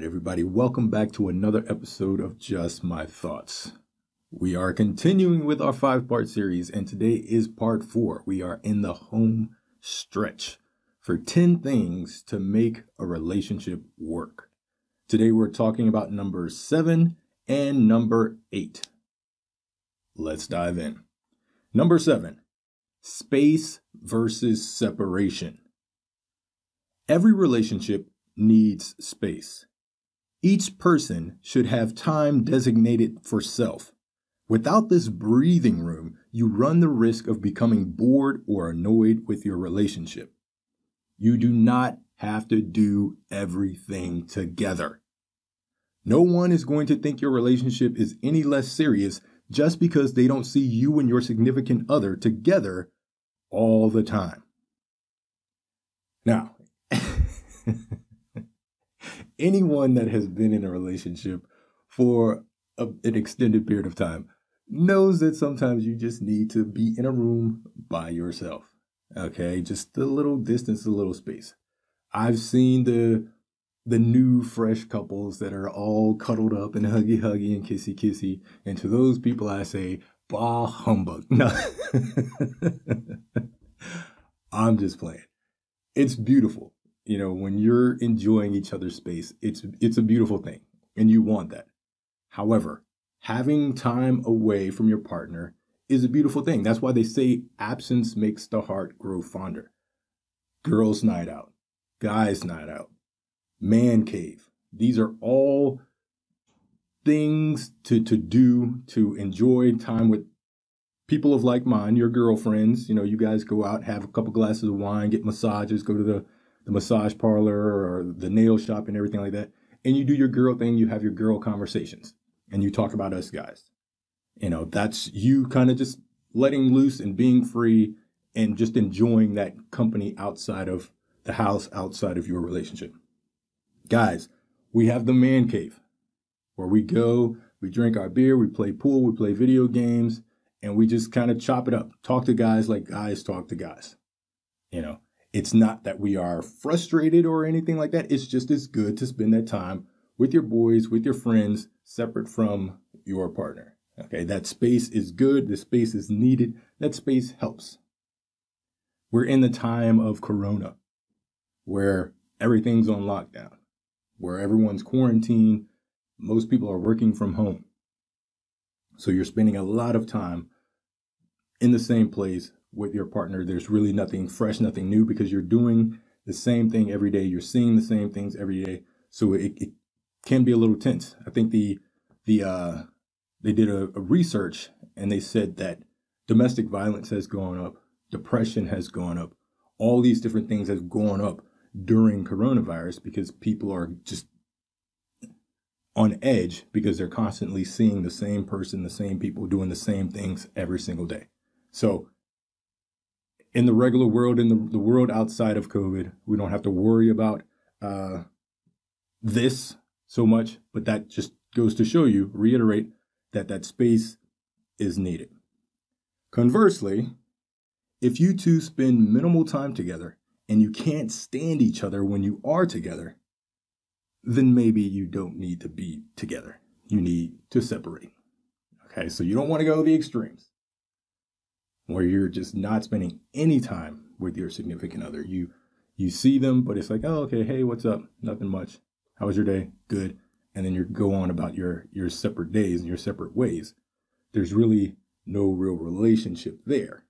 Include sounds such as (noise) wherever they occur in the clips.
Right, everybody, welcome back to another episode of Just My Thoughts. We are continuing with our five part series, and today is part four. We are in the home stretch for 10 things to make a relationship work. Today, we're talking about number seven and number eight. Let's dive in. Number seven space versus separation. Every relationship needs space. Each person should have time designated for self. Without this breathing room, you run the risk of becoming bored or annoyed with your relationship. You do not have to do everything together. No one is going to think your relationship is any less serious just because they don't see you and your significant other together all the time. Now, (laughs) anyone that has been in a relationship for a, an extended period of time knows that sometimes you just need to be in a room by yourself. Okay, just a little distance, a little space. I've seen the the new fresh couples that are all cuddled up and huggy huggy and kissy kissy. And to those people I say, bah humbug. (laughs) No. (laughs) I'm just playing. It's beautiful you know, when you're enjoying each other's space, it's it's a beautiful thing and you want that. However, having time away from your partner is a beautiful thing. That's why they say absence makes the heart grow fonder. Girls night out, guys night out, man cave. These are all things to to do to enjoy time with people of like mind, your girlfriends, you know, you guys go out, have a couple glasses of wine, get massages, go to the the massage parlor or the nail shop and everything like that. And you do your girl thing, you have your girl conversations and you talk about us guys. You know, that's you kind of just letting loose and being free and just enjoying that company outside of the house, outside of your relationship. Guys, we have the man cave where we go, we drink our beer, we play pool, we play video games, and we just kind of chop it up. Talk to guys like guys talk to guys. You know, it's not that we are frustrated or anything like that. It's just as good to spend that time with your boys, with your friends, separate from your partner. Okay, that space is good. The space is needed. That space helps. We're in the time of Corona where everything's on lockdown, where everyone's quarantined. Most people are working from home. So you're spending a lot of time in the same place with your partner, there's really nothing fresh, nothing new because you're doing the same thing every day. You're seeing the same things every day. So it, it can be a little tense. I think the, the, uh, they did a, a research and they said that domestic violence has gone up, depression has gone up, all these different things have gone up during coronavirus because people are just on edge because they're constantly seeing the same person, the same people doing the same things every single day. So in the regular world, in the, the world outside of COVID, we don't have to worry about uh, this so much, but that just goes to show you, reiterate that that space is needed. Conversely, if you two spend minimal time together and you can't stand each other when you are together, then maybe you don't need to be together. You need to separate. Okay, so you don't want to go the extremes where you're just not spending any time with your significant other. You you see them, but it's like, oh, okay, hey, what's up? Nothing much. How was your day? Good. And then you go on about your your separate days and your separate ways. There's really no real relationship there.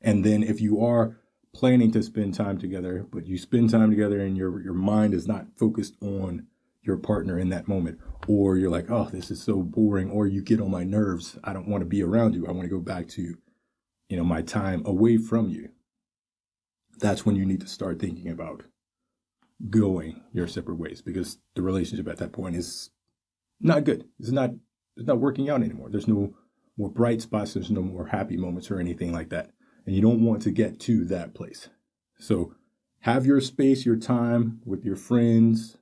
And then if you are planning to spend time together, but you spend time together and your your mind is not focused on your partner in that moment, or you're like, oh, this is so boring, or you get on my nerves. I don't want to be around you. I want to go back to you know, my time away from you, that's when you need to start thinking about going your separate ways because the relationship at that point is not good. It's not it's not working out anymore. There's no more bright spots, there's no more happy moments or anything like that. And you don't want to get to that place. So have your space, your time with your friends,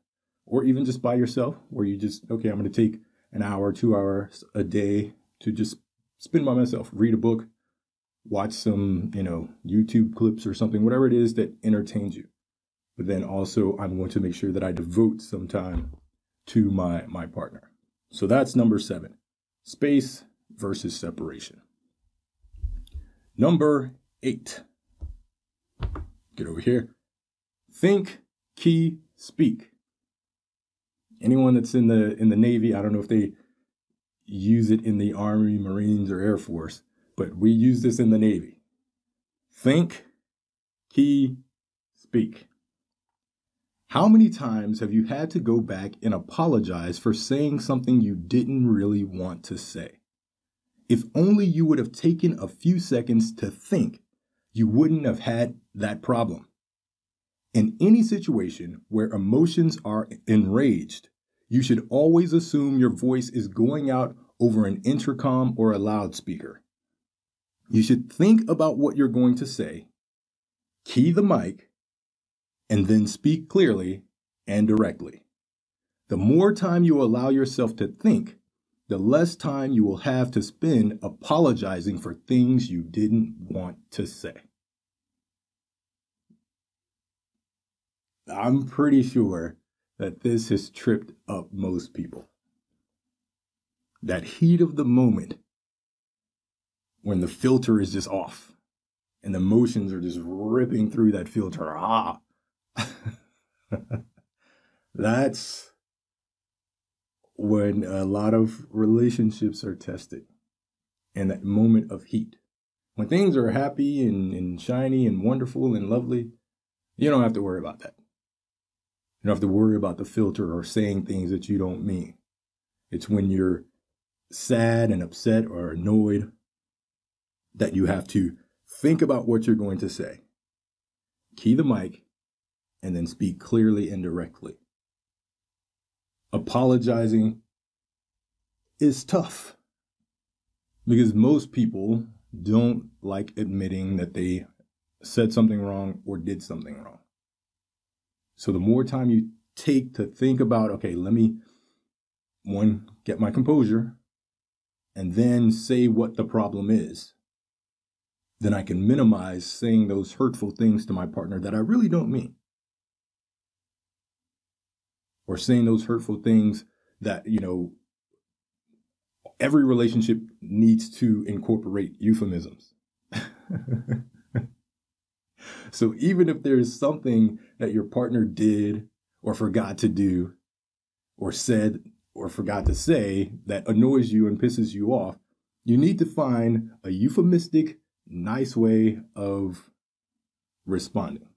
or even just by yourself, where you just, okay, I'm gonna take an hour, two hours a day to just spend by myself, read a book, watch some, you know, YouTube clips or something, whatever it is that entertains you. but then also I'm going to make sure that I devote some time to my my partner. So that's number 7. Space versus separation. Number 8. Get over here. Think, key, speak. Anyone that's in the in the Navy, I don't know if they use it in the Army, Marines, or Air Force, but we use this in the Navy. Think, key, speak. How many times have you had to go back and apologize for saying something you didn't really want to say? If only you would have taken a few seconds to think, you wouldn't have had that problem. In any situation where emotions are enraged, you should always assume your voice is going out over an intercom or a loudspeaker. You should think about what you're going to say, key the mic, and then speak clearly and directly. The more time you allow yourself to think, the less time you will have to spend apologizing for things you didn't want to say. I'm pretty sure that this has tripped up most people. That heat of the moment when the filter is just off and the emotions are just ripping through that filter. Ah, (laughs) That's when a lot of relationships are tested in that moment of heat. When things are happy and, and shiny and wonderful and lovely, you don't have to worry about that. You don't have to worry about the filter or saying things that you don't mean. It's when you're sad and upset or annoyed that you have to think about what you're going to say. Key the mic and then speak clearly and directly. Apologizing is tough because most people don't like admitting that they said something wrong or did something wrong. So the more time you take to think about, okay, let me one, get my composure, and then say what the problem is, then I can minimize saying those hurtful things to my partner that I really don't mean or saying those hurtful things that, you know, every relationship needs to incorporate euphemisms. (laughs) so even if there's something that your partner did or forgot to do or said or forgot to say that annoys you and pisses you off, you need to find a euphemistic, nice way of responding.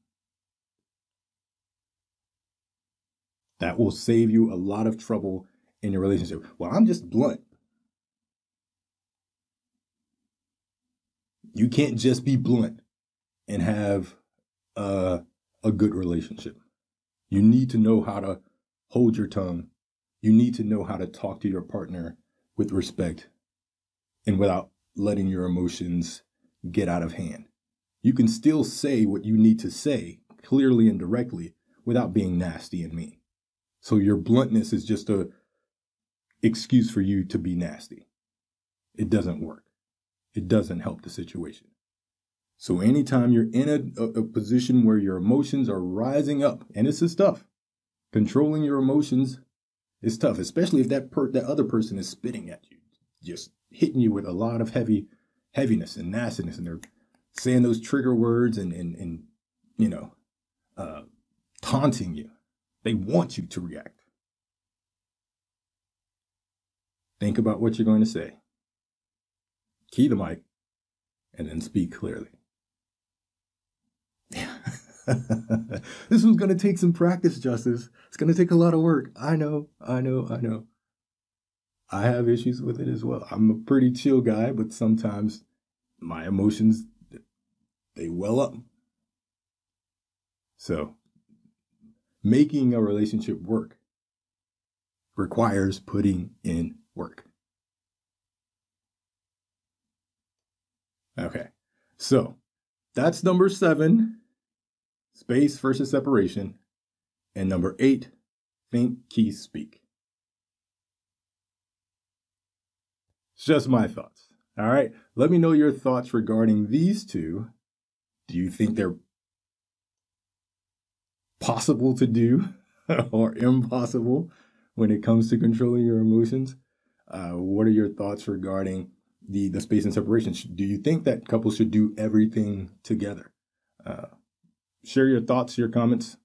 That will save you a lot of trouble in your relationship. Well, I'm just blunt. You can't just be blunt and have a, a good relationship. You need to know how to hold your tongue. You need to know how to talk to your partner with respect and without letting your emotions get out of hand. You can still say what you need to say clearly and directly without being nasty and mean. So your bluntness is just a excuse for you to be nasty. It doesn't work. It doesn't help the situation. So anytime you're in a, a, position where your emotions are rising up, and this is tough, controlling your emotions is tough, especially if that per- that other person is spitting at you, just hitting you with a lot of heavy heaviness and nastiness, and they're saying those trigger words and and and you know, uh, taunting you. They want you to react. Think about what you're going to say. Key the mic and then speak clearly. (laughs) this was going to take some practice, Justice. It's going to take a lot of work. I know, I know, I know. I have issues with it as well. I'm a pretty chill guy, but sometimes my emotions they well up. So making a relationship work requires putting in work. Okay, so that's number seven space versus separation. And number eight, think, key, speak. It's just my thoughts. All right, let me know your thoughts regarding these two. Do you think they're possible to do (laughs) or impossible when it comes to controlling your emotions? Uh, what are your thoughts regarding the the space and separation? Do you think that couples should do everything together? Uh, share your thoughts, your comments.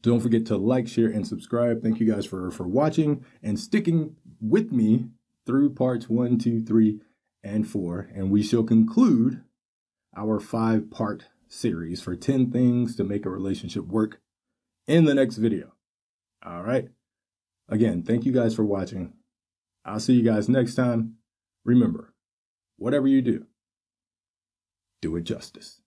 Don't forget to like, share, and subscribe. Thank you guys for for watching and sticking with me through parts one, two, three, and four. And we shall conclude our five part series for 10 things to make a relationship work in the next video. All right. Again, thank you guys for watching. I'll see you guys next time. Remember, whatever you do, do it justice.